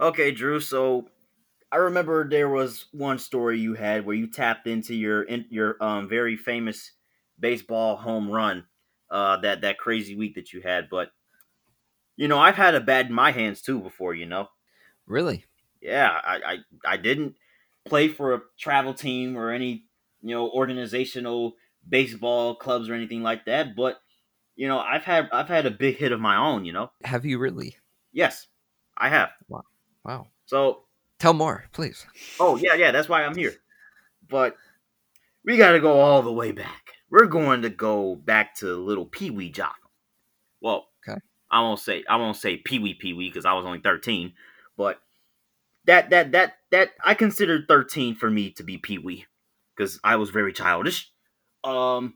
Okay, Drew. So I remember there was one story you had where you tapped into your in, your um very famous baseball home run uh that that crazy week that you had, but you know, I've had a bat in my hands too before, you know. Really? Yeah, I I, I didn't play for a travel team or any, you know, organizational baseball clubs or anything like that, but you know, I've had I've had a big hit of my own, you know. Have you really? Yes, I have. Wow. Wow. So Tell more, please. Oh yeah, yeah, that's why I'm here. But we got to go all the way back. We're going to go back to little Pee Wee Jock. Well, Okay. I won't say I won't say Pee Wee Pee Wee because I was only 13, but that that that that I considered 13 for me to be Pee Wee because I was very childish. Um,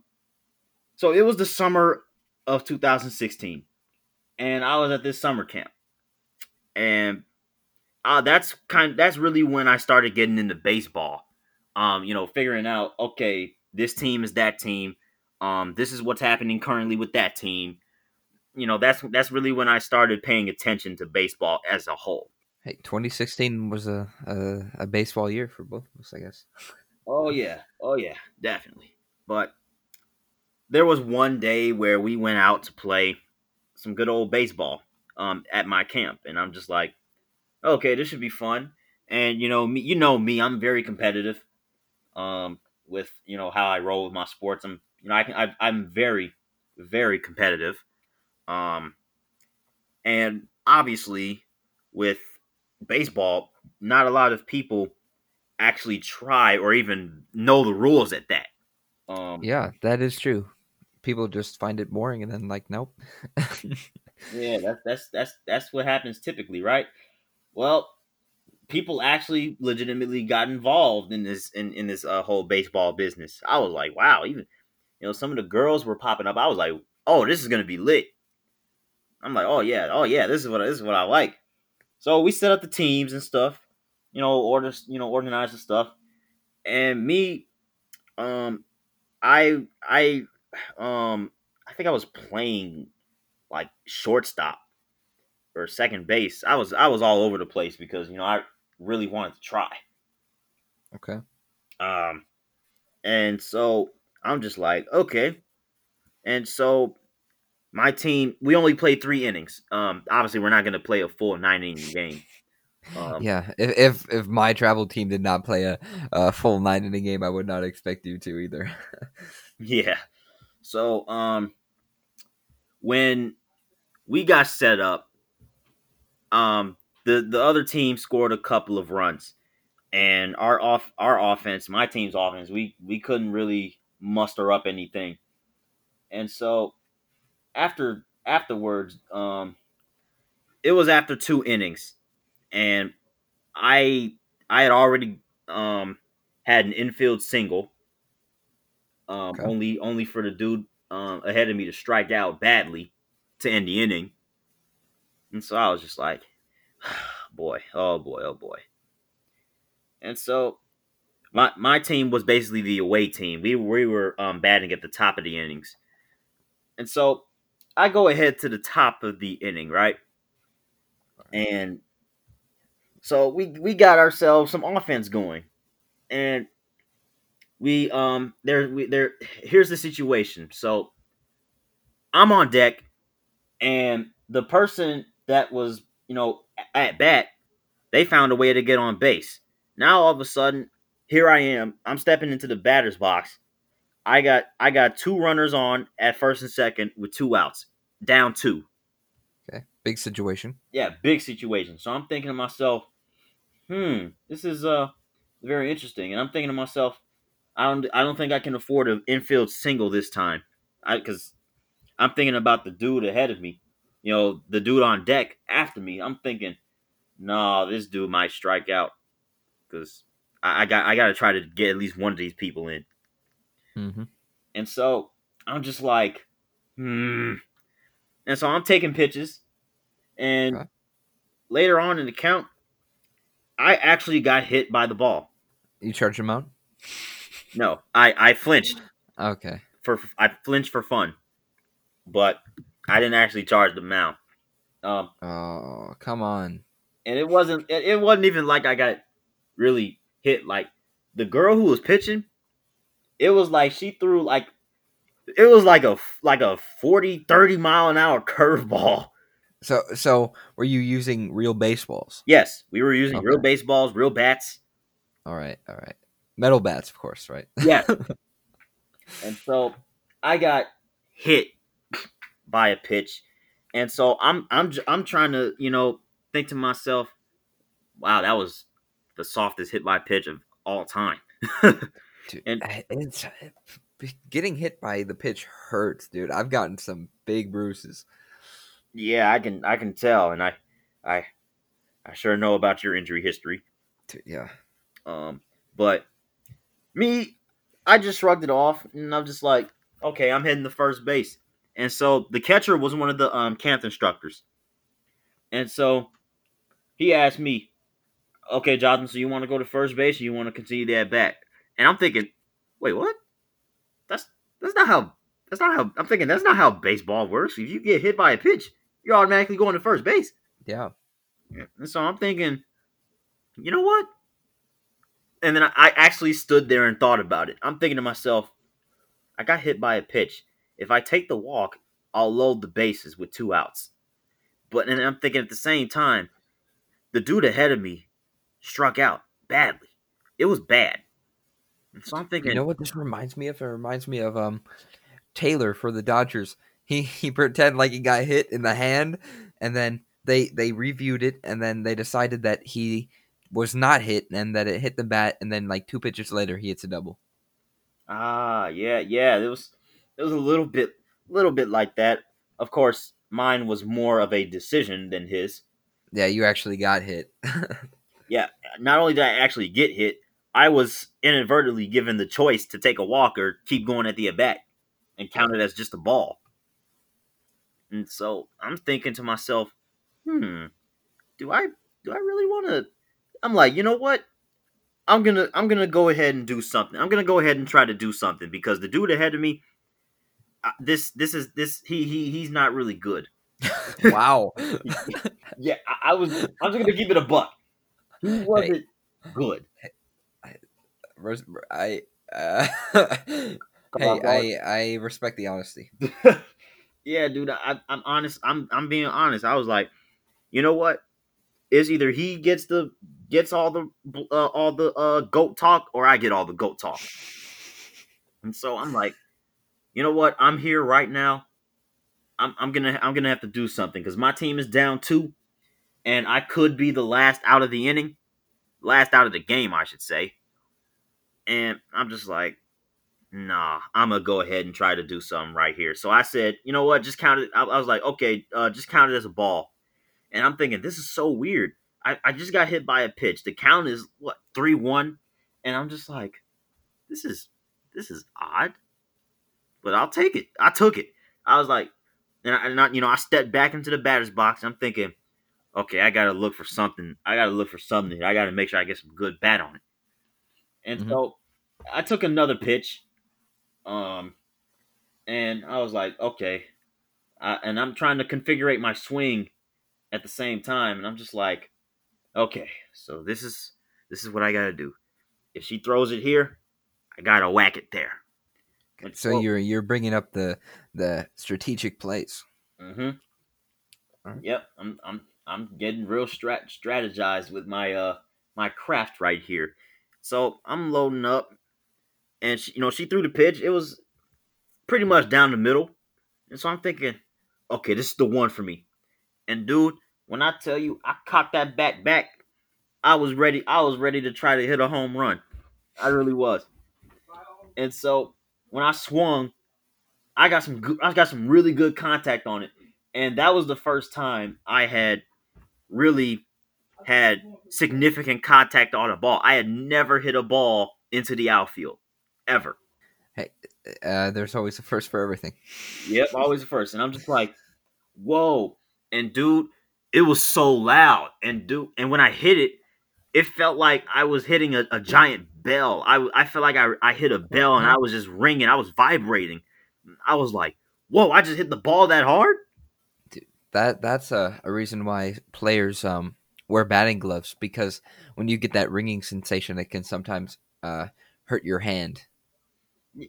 so it was the summer of 2016, and I was at this summer camp, and uh, that's kind. That's really when I started getting into baseball. Um, you know, figuring out okay, this team is that team. Um, this is what's happening currently with that team. You know, that's that's really when I started paying attention to baseball as a whole. Hey, 2016 was a, a a baseball year for both of us, I guess. Oh yeah, oh yeah, definitely. But there was one day where we went out to play some good old baseball um, at my camp, and I'm just like, okay, this should be fun. And you know me, you know me, I'm very competitive. Um, with you know how I roll with my sports, I'm you know I can I, I'm very very competitive. Um, and obviously with baseball, not a lot of people actually try or even know the rules at that. Um, Yeah, that is true. People just find it boring and then like, nope. Yeah, that's that's that's that's what happens typically, right? Well, people actually legitimately got involved in this in, in this uh, whole baseball business. I was like, wow, even you know, some of the girls were popping up. I was like, oh, this is gonna be lit. I'm like, oh yeah, oh yeah, this is what this is what I like. So we set up the teams and stuff, you know, order you know, organize the stuff. And me, um, I I um I think I was playing like shortstop or second base. I was I was all over the place because you know I really wanted to try. okay. Um, and so I'm just like, okay. And so my team, we only played three innings. Um, obviously we're not gonna play a full nine inning game. Um, yeah, if, if if my travel team did not play a, a full nine inning game, I would not expect you to either. Yeah. So um when we got set up, um the the other team scored a couple of runs and our off our offense, my team's offense, we we couldn't really muster up anything. And so after afterwards, um it was after two innings and I I had already um had an infield single um, Okay. only only for the dude um, ahead of me to strike out badly to end the inning. And so I was just like, boy, oh boy, oh boy. And so my my team was basically the away team. We we were um, batting at the top of the innings. And so I go ahead to the top of the inning, right? And so we we got ourselves some offense going. And we um there we there here's the situation. So I'm on deck and the person that was, you know, at bat, they found a way to get on base. Now all of a sudden, here I am. I'm stepping into the batter's box. I got I got two runners on at first and second with two outs, down two. okay, big situation. Yeah, big situation. So I'm thinking to myself, hmm, this is uh very interesting. And I'm thinking to myself, I don't I don't think I can afford an infield single this time. I because I'm thinking about the dude ahead of me. You know, the dude on deck after me. I'm thinking, no, this dude might strike out because I, I got I got to try to get at least one of these people in. Mm-hmm. And so I'm just like, hmm. And so I'm taking pitches, and Okay. later on in the count, I actually got hit by the ball. You charge him out. No, I I flinched Okay. for I flinched for fun, but I didn't actually charge the mount. Um, Oh, come on. and it wasn't it, it wasn't even like I got really hit. Like the girl who was pitching, it was like she threw like it was like a like a 40 30 mile an hour curveball So so were you using real baseballs? yes we were using real baseballs real bats All right, all right. Metal bats, of course, right? yes and so i got hit by a pitch and so i'm i'm i'm trying to you know think to myself wow that was the softest hit by pitch of all time Dude, And- it's getting hit by the pitch hurts, dude. I've gotten some big bruises. yeah i can i can tell and i i i sure know about your injury history yeah. Um, but me, I just shrugged it off, and I'm just like, okay, I'm heading the first base. And so the catcher was one of the um camp instructors, and so he asked me, okay, Jonathan, so you want to go to first base, or you want to continue that bat? And I'm thinking, wait, what? That's that's not how. That's not how. I'm thinking that's not how baseball works. If you get hit by a pitch, you're automatically going to first base. Yeah. And so I'm thinking, you know what? And then I actually stood there and thought about it. I'm thinking to myself, I got hit by a pitch. If I take the walk, I'll load the bases with two outs. But and I'm thinking at the same time, the dude ahead of me struck out badly. It was bad. And so I'm thinking, You know what this reminds me of? It reminds me of um Taylor for the Dodgers. He he pretended like he got hit in the hand, and then they they reviewed it, and then they decided that he was not hit, and that it hit the bat, and then like two pitches later, he hits a double. ah, yeah, yeah, it was it was a little bit little bit like that. Of course, mine was more of a decision than his. Yeah, you actually got hit. Yeah, not only did I actually get hit, I was inadvertently given the choice to take a walk or keep going at the at bat and count it as just a ball. And so I'm thinking to myself, hmm, do I do I really want to? I'm like, you know what? I'm gonna I'm gonna go ahead and do something. I'm gonna go ahead and try to do something because the dude ahead of me, uh, this this is this he he he's not really good. wow. Yeah, I, I was I'm just gonna give it a buck. He wasn't good. Res- I uh, hey, on. I I respect the honesty. yeah, dude, I, I'm honest. I'm I'm being honest. I was like, you know what? Is either he gets the gets all the uh, all the uh, goat talk, or I get all the goat talk. And so I'm like, you know what? I'm here right now. I'm I'm gonna I'm gonna have to do something because my team is down two, and I could be the last out of the inning, last out of the game, I should say. And I'm just like, nah, I'm gonna go ahead and try to do something right here. So I said, you know what? Just count it. I, I was like, okay, uh, just count it as a ball. And I'm thinking, this is so weird. I, I just got hit by a pitch. The count is what three one, and I'm just like, this is this is odd, but I'll take it. I took it. I was like, and I, and I you know I stepped back into the batter's box. And I'm thinking, okay, I gotta look for something. I gotta look for something. I gotta make sure I get some good bat on it. And Mhm. so I took another pitch, um, and I was like, okay, I, and I'm trying to configure my swing at the same time, and I'm just like, okay, so this is this is what I gotta do. If she throws it here, I gotta whack it there. So you're you're bringing up the the strategic plays. Mm-hmm. Alright. Yep, I'm I'm I'm getting real strat strategized with my uh my craft right here. So I'm loading up, and she, you know she threw the pitch. It was pretty much down the middle, and so I'm thinking, okay, this is the one for me. And dude, when I tell you I cocked that bat back, I was ready. I was ready to try to hit a home run. I really was. And so when I swung, I got some I got some really good contact on it, and that was the first time I had really had significant contact on a ball. I had never hit a ball into the outfield ever. Uh, there's always a first for everything. Yep, always the first. And I'm just like, whoa. And dude, it was so loud. And dude, and when I hit it, it felt like I was hitting a, a giant bell. I, I felt like I, I hit a bell and I was just ringing. I was vibrating. I was like, whoa, I just hit the ball that hard? That that's a, a reason why players um wear batting gloves because when you get that ringing sensation, it can sometimes uh, hurt your hand.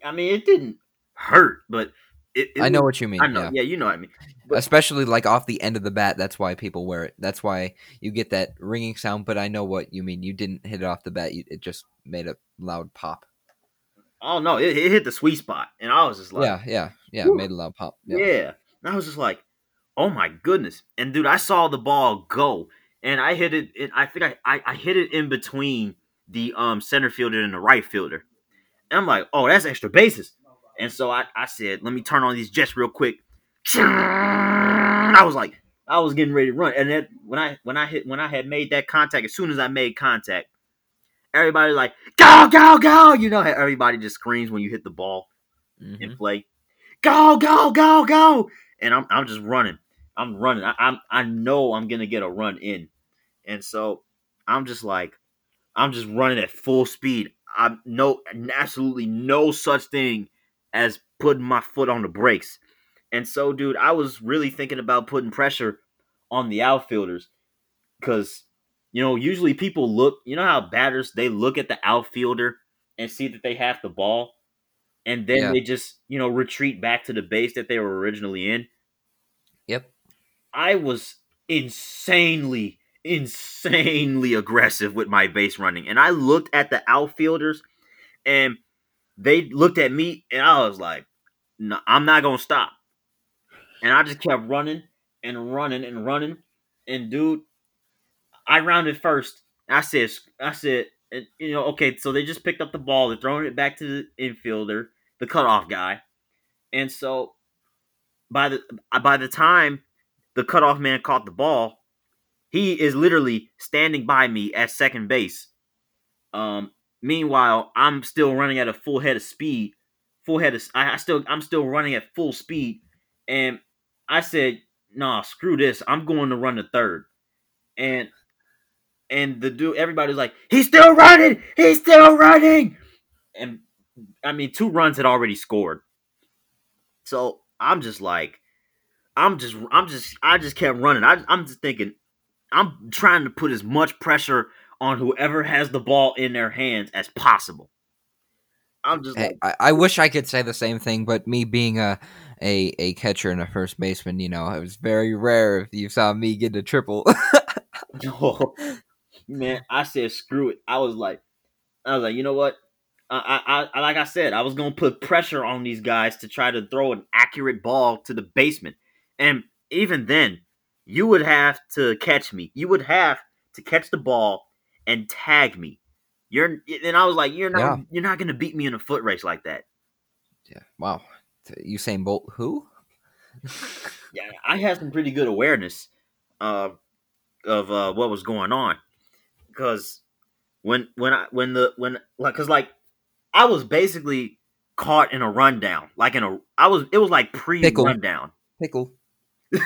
I mean, it didn't hurt, but it, it I know what you mean. I know. yeah. Yeah. you know what I mean. but- Especially like off the end of the bat, that's why people wear it. That's why you get that ringing sound. But I know what you mean. You didn't hit it off the bat. You, it just made a loud pop. Oh no, it, it hit the sweet spot, and I was just like, yeah, yeah, yeah. Whew. Made a loud pop. yeah. Yeah. And I was just like, oh my goodness. And dude, I saw the ball go, and I hit it. it I think I, I I hit it in between the um center fielder and the right fielder. And I'm like, oh, that's extra bases. And so I, I said, let me turn on these jets real quick. I was like, I was getting ready to run. And then when I when I hit when I had made that contact, as soon as I made contact, everybody was like, go, go, go. You know how everybody just screams when you hit the ball Mhm. in play. Go, go, go, go. And I'm I'm just running. I'm running. I, I'm I know I'm gonna get a run in. And so I'm just like, I'm just running at full speed. I'm no absolutely no such thing as putting my foot on the brakes. And so, dude, I was really thinking about putting pressure on the outfielders because you know usually people look. You know how batters they look at the outfielder and see that they have the ball, and then Yeah. they just you know retreat back to the base that they were originally in. Yep. I was insanely, insanely aggressive with my base running. And I looked at the outfielders and they looked at me and I was like, no, I'm not to stop. And I just kept running and running and running. And dude, I rounded first. I said, I said, and, you know, okay, so they just picked up the ball. They're throwing it back to the infielder, the cutoff guy. And so by the by the time the cutoff man caught the ball, he is literally standing by me at second base. Um, meanwhile, I'm still running at a full head of speed. Full head of I, still I'm still running at full speed, and I said, "Nah, screw this. I'm going to run the third. And and the dude, everybody's like, "He's still running. He's still running." And I mean, two runs had already scored. So I'm just like, I'm just, I'm just, I just kept running. I, I'm just thinking, I'm trying to put as much pressure on whoever has the ball in their hands as possible. I'm just like, I, I wish I could say the same thing, but me being a, a a catcher and a first baseman, you know, it was very rare if you saw me get a triple. no, man. I said, screw it. I was like, I was like, you know what? I, I, I, like I said, I was gonna put pressure on these guys to try to throw an accurate ball to the basement, and even then, you would have to catch me. You would have to catch the ball and tag me. You're, and I was like, you're not, Yeah. you're not gonna beat me in a foot race like that. yeah, wow. Usain Bolt, who? yeah, I had some pretty good awareness uh, of uh, what was going on because when when I when the when like because like I was basically caught in a rundown, like in a I was it was like pre rundown. Pickle.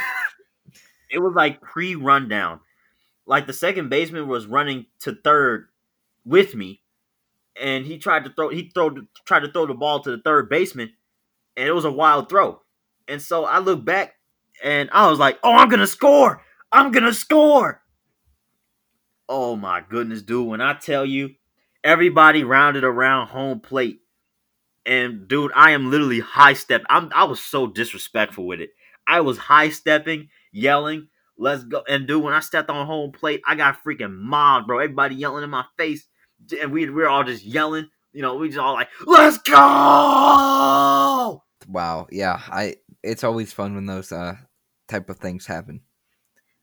It was like pre rundown. Like the second baseman was running to third with me, and he tried to throw he throw tried to throw the ball to the third baseman, and it was a wild throw. And so I looked back, and I was like, "Oh, I'm gonna score! I'm gonna score!" Oh my goodness, dude! When I tell you, everybody rounded around home plate, and dude, I am literally high step. I'm I was so disrespectful with it. I was high stepping, yelling, "Let's go!" And dude, when I stepped on home plate, I got freaking mobbed, bro. Everybody yelling in my face, and we we were all just yelling. You know, we just all like, "Let's go!" Wow. Yeah. I. It's always fun when those uh type of things happen.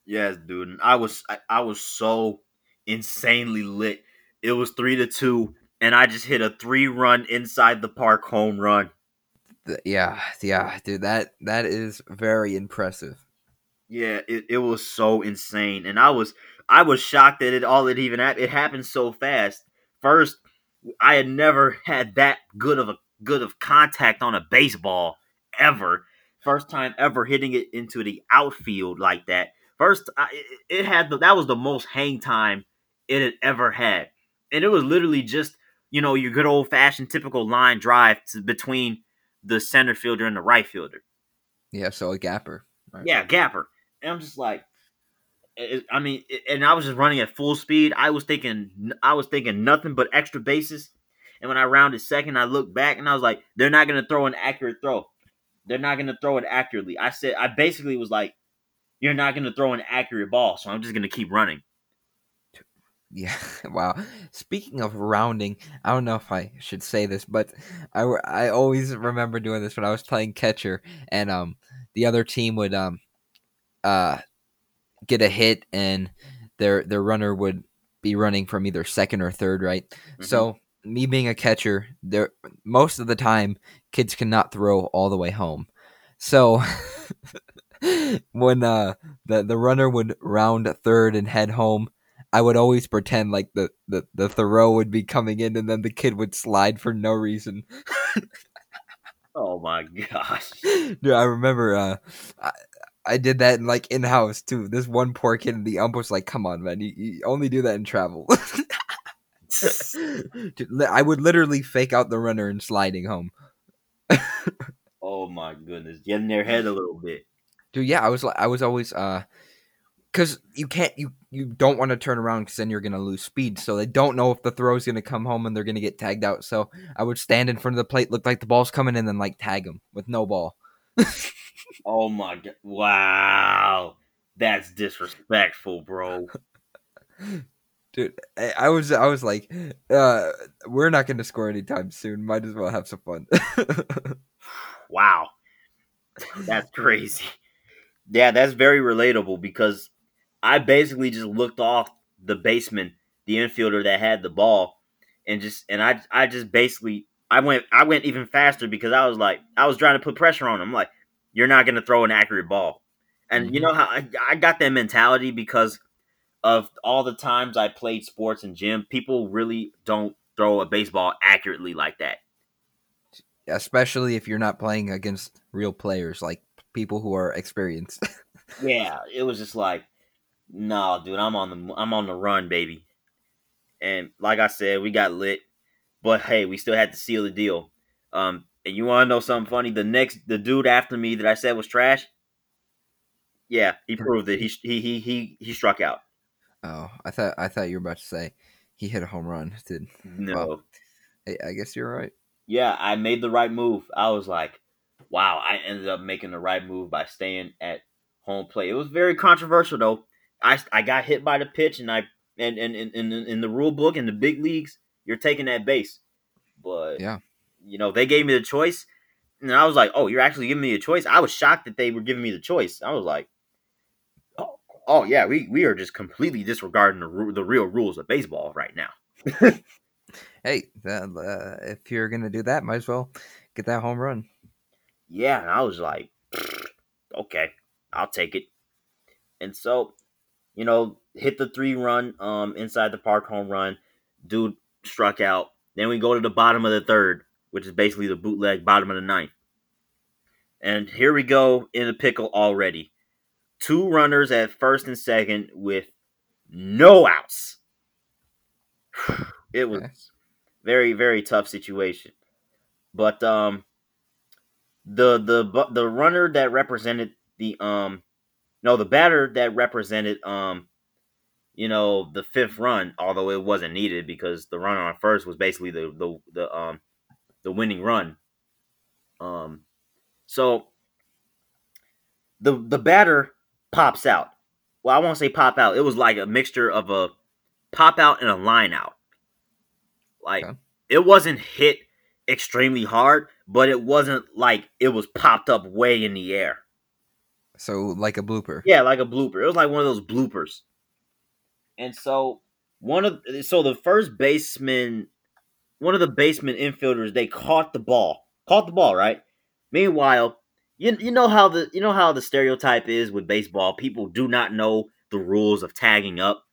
Yes, dude. And I was I, I was so insanely lit. It was three to two, and I just hit a three run inside the park home run. Yeah. Yeah, dude. That that is very impressive. Yeah, it, it was so insane, and I was I was shocked that it all it even happened. It happened so fast. First, I had never had that good of a good of contact on a baseball ever. First time ever hitting it into the outfield like that. First, I, it, it had the, that was the most hang time it had ever had, and it was literally just you know your good old fashioned typical line drive to, between the center fielder and the right fielder. Yeah. So a gapper. Right. Yeah, Gapper. And I'm just like, I mean, and I was just running at full speed. I was thinking, I was thinking nothing but extra bases. And when I rounded second, I looked back and I was like, they're not gonna throw an accurate throw. They're not gonna throw it accurately. I said, I basically was like, you're not gonna throw an accurate ball, so I'm just gonna keep running. Yeah, wow. Speaking of rounding, I don't know if I should say this, but I, I always remember doing this when I was playing catcher, and um, the other team would um, uh, get a hit, and their their runner would be running from either second or third, right? Mm-hmm. So me being a catcher, there most of the time kids cannot throw all the way home. So when uh the the runner would round third and head home, I would always pretend like the, the, the throw would be coming in and then the kid would slide for no reason. Oh my gosh. Dude, I remember uh I, did that in like in house too. This one poor kid the ump was like, Come on, man, you, you only do that in travel. Dude, I would literally fake out the runner and sliding home. oh my goodness. Get in their head a little bit. Dude, yeah, I was like, I was always uh, because you can't, you you don't want to turn around because then you're gonna lose speed. So they don't know if the throw's gonna come home and they're gonna get tagged out. So I would stand in front of the plate, look like the ball's coming, and then like tag them with no ball. Oh my god. Wow. That's disrespectful, bro. Dude, I, was I was like, uh, we're not gonna score anytime soon. Might as well have some fun. Wow. That's crazy. Yeah, that's very relatable because I basically just looked off the baseman, the infielder that had the ball, and just and I I just basically I went I went even faster because I was like I was trying to put pressure on him. like, you're not gonna throw an accurate ball. And you Mhm. know how I, I got that mentality because of all the times I played sports in gym, people really don't throw a baseball accurately like that. Especially if you're not playing against real players, like people who are experienced. yeah, it was just like, no, dude, I'm on the I'm on the run, baby. And like I said, we got lit, but hey, we still had to seal the deal. Um, and you want to know something funny? The next, the dude after me that I said was trash. Yeah, he proved it. He he he he he struck out. oh, I thought I thought you were about to say he hit a home run. Did No. Well- hey, I guess you're right. yeah, I made the right move. I was like, wow, I ended up making the right move by staying at home plate. It was very controversial though. I I got hit by the pitch and I and and in the rule book in the big leagues, you're taking that base. But Yeah. you know, they gave me the choice. And I was like, "Oh, you're actually giving me a choice." I was shocked that they were giving me the choice. I was like, "Oh, oh yeah, we we are just completely disregarding the the real rules of baseball right now." Hey, uh, if you're gonna do that, might as well get that home run. Yeah, and I was like, okay, I'll take it. And so, you know, hit the three run um inside the park home run. Dude struck out. Then we go to the bottom of the third, which is basically the bootleg bottom of the ninth. And here we go in the pickle already. Two runners at first and second with no outs. It was very very tough situation. But um the the the runner that represented the um no the batter that represented um you know the fifth run although it wasn't needed because the run on first was basically the the the um the winning run um so the the batter pops out well I won't say pop out it was like a mixture of a pop out and a line out like Okay. it wasn't hit extremely hard, but it wasn't like it was popped up way in the air. So like a blooper. Yeah, like a blooper. It was like one of those bloopers. And so one of so the first baseman, one of the baseman infielders, they caught the ball, caught the ball, right? Meanwhile, you you know how the you know how the stereotype is with baseball. People do not know the rules of tagging up.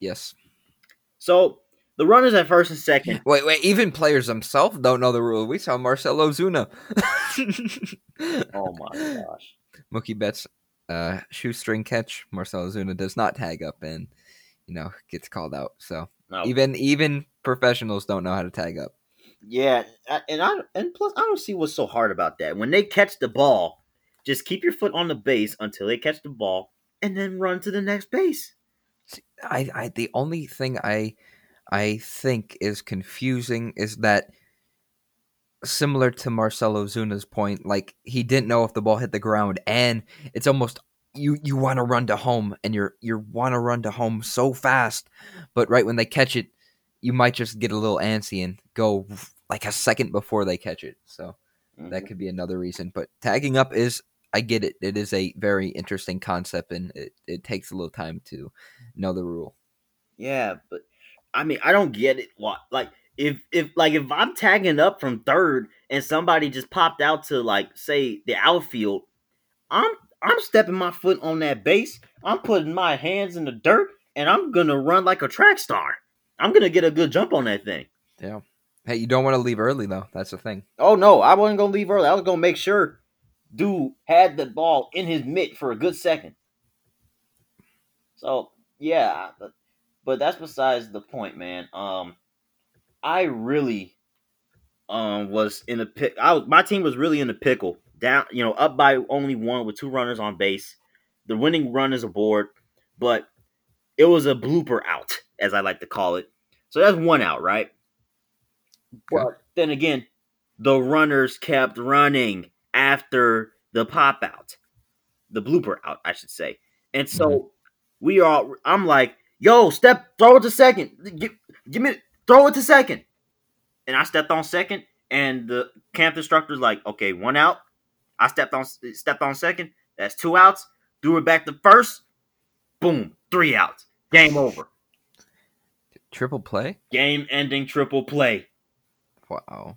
Yes. So the runners at first and second Wait, wait. Even players themselves don't know the rule. We saw Marcell Ozuna. Oh my gosh. Mookie Betts, uh, shoestring catch. Marcell Ozuna does not tag up and you know gets called out. So No. even even professionals don't know how to tag up. Yeah, and I and plus I don't see what's so hard about that. When they catch the ball, just keep your foot on the base until they catch the ball, and then run to the next base. I, I the only thing I I think is confusing is that similar to Marcell Ozuna's point, like he didn't know if the ball hit the ground, and it's almost you you want to run to home, and you're you want to run to home so fast, but right when they catch it, you might just get a little antsy and go like a second before they catch it. So Mm-hmm. that could be another reason. But tagging up is I get it. It is a very interesting concept, and it, it takes a little time to know the rule. Yeah, but I mean, I don't get it. What like if if like if I'm tagging up from third and somebody just popped out to like say the outfield, I'm I'm stepping my foot on that base. I'm putting my hands in the dirt, and I'm gonna run like a track star. I'm gonna get a good jump on that thing. Yeah. Hey, you don't want to leave early though. That's the thing. Oh no, I wasn't gonna leave early. I was gonna make sure dude had the ball in his mitt for a good second. So yeah, but, but that's besides the point, man. Um, I really um was in a pick. I was, my team was really in a pickle. Down, you know, up by only one with two runners on base. The winning run is aboard, but it was a blooper out, as I like to call it. So that's one out, right? But then again, the runners kept running after the pop out, the blooper out, I should say. And so Mhm. we are. I'm like, yo, step, throw it to second. Give, give me, throw it to second. And I stepped on second, and the camp instructor's like, okay, one out. I stepped on, stepped on second. That's two outs. Threw it back to first. Boom, three outs. Game over. Triple play. Game ending triple play. Wow.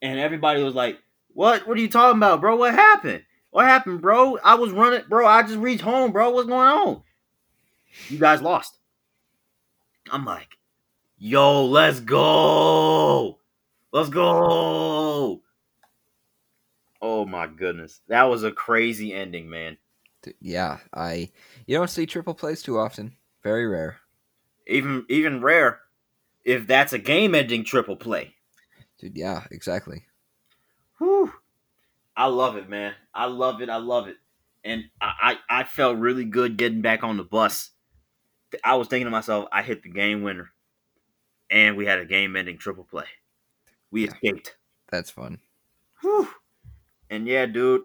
and everybody was like, "What? What are you talking about, bro? What happened? What happened, bro? I was running, bro. I just reached home, bro. What's going on? You guys lost." I'm like, "Yo, let's go, let's go." Oh my goodness, that was a crazy ending, man. Yeah, I you don't see triple plays too often. Very rare. Even even rare if that's a game-ending triple play. Dude, yeah, exactly. Whew. I love it, man. I love it. I love it. And I, I, I felt really good getting back on the bus. I was thinking to myself, I hit the game winner. And we had a game ending triple play. We Yeah. escaped. That's fun. Whew. And yeah, dude,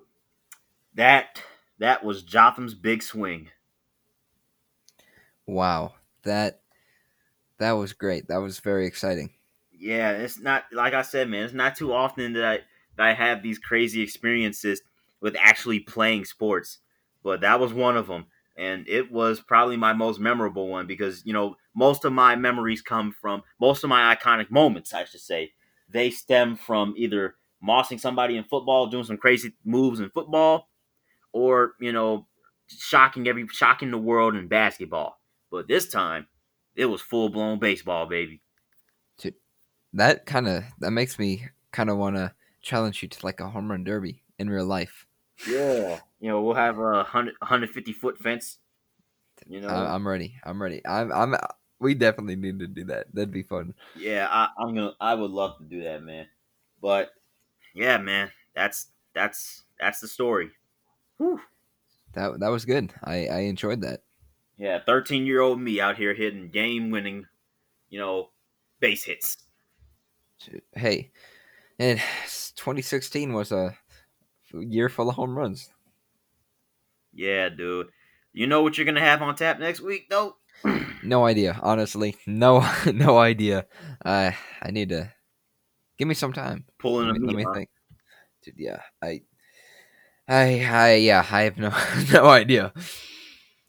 that that was Jotham's big swing. Wow. That that was great. That was very exciting. Yeah, it's not like I said, man. It's not too often that I that I have these crazy experiences with actually playing sports, but that was one of them, and it was probably my most memorable one because you know most of my memories come from most of my iconic moments, I should say, they stem from either mossing somebody in football, doing some crazy moves in football, or you know shocking every shocking the world in basketball. But this time, it was full blown baseball, baby. That kind of that makes me kind of want to challenge you to like a home run derby in real life. Yeah, you know we'll have a 100, 150 foot fence. You know, I, I'm ready. I'm ready. I'm. I'm. Uh, we definitely need to do that. That'd be fun. yeah, I, I'm gonna. I would love to do that, man. But yeah, man, that's that's that's the story. Whew. That that was good. I I enjoyed that. Yeah, 13 year old me out here hitting game winning, you know, base hits. Hey, and 2016 was a year full of home runs. Yeah, dude. You know what you're gonna have on tap next week, though. No idea, honestly. No, no idea. I I need to give me some time. Pulling Let a me, let me, think. Dude, yeah, I, I, I, yeah, I have no no idea.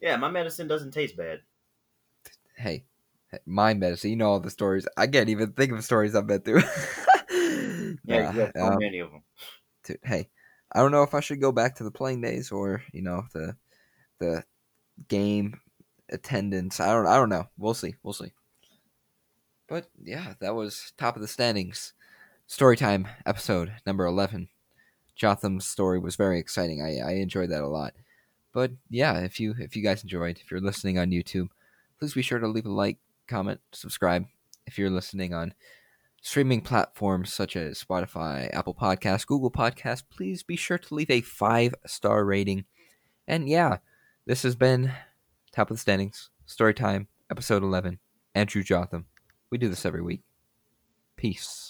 Yeah, my medicine doesn't taste bad. Hey, my medicine. You know all the stories. I can't even think of stories I've been through. Yeah, so um, many of them. dude, hey, I don't know if I should go back to the playing days or you know the the game attendance. I don't I don't know. We'll see. We'll see. But yeah, that was top of the standings. Storytime episode number eleven. Jotham's story was very exciting. I, I enjoyed that a lot. But yeah, if you if you guys enjoyed, if you're listening on YouTube, please be sure to leave a like, comment, subscribe. If you're listening on streaming platforms such as Spotify, Apple Podcasts, Google Podcasts, please be sure to leave a five star rating. And yeah, this has been Top of the standings. Story time. Episode eleven. Andrew Jotham. We do this every week. Peace.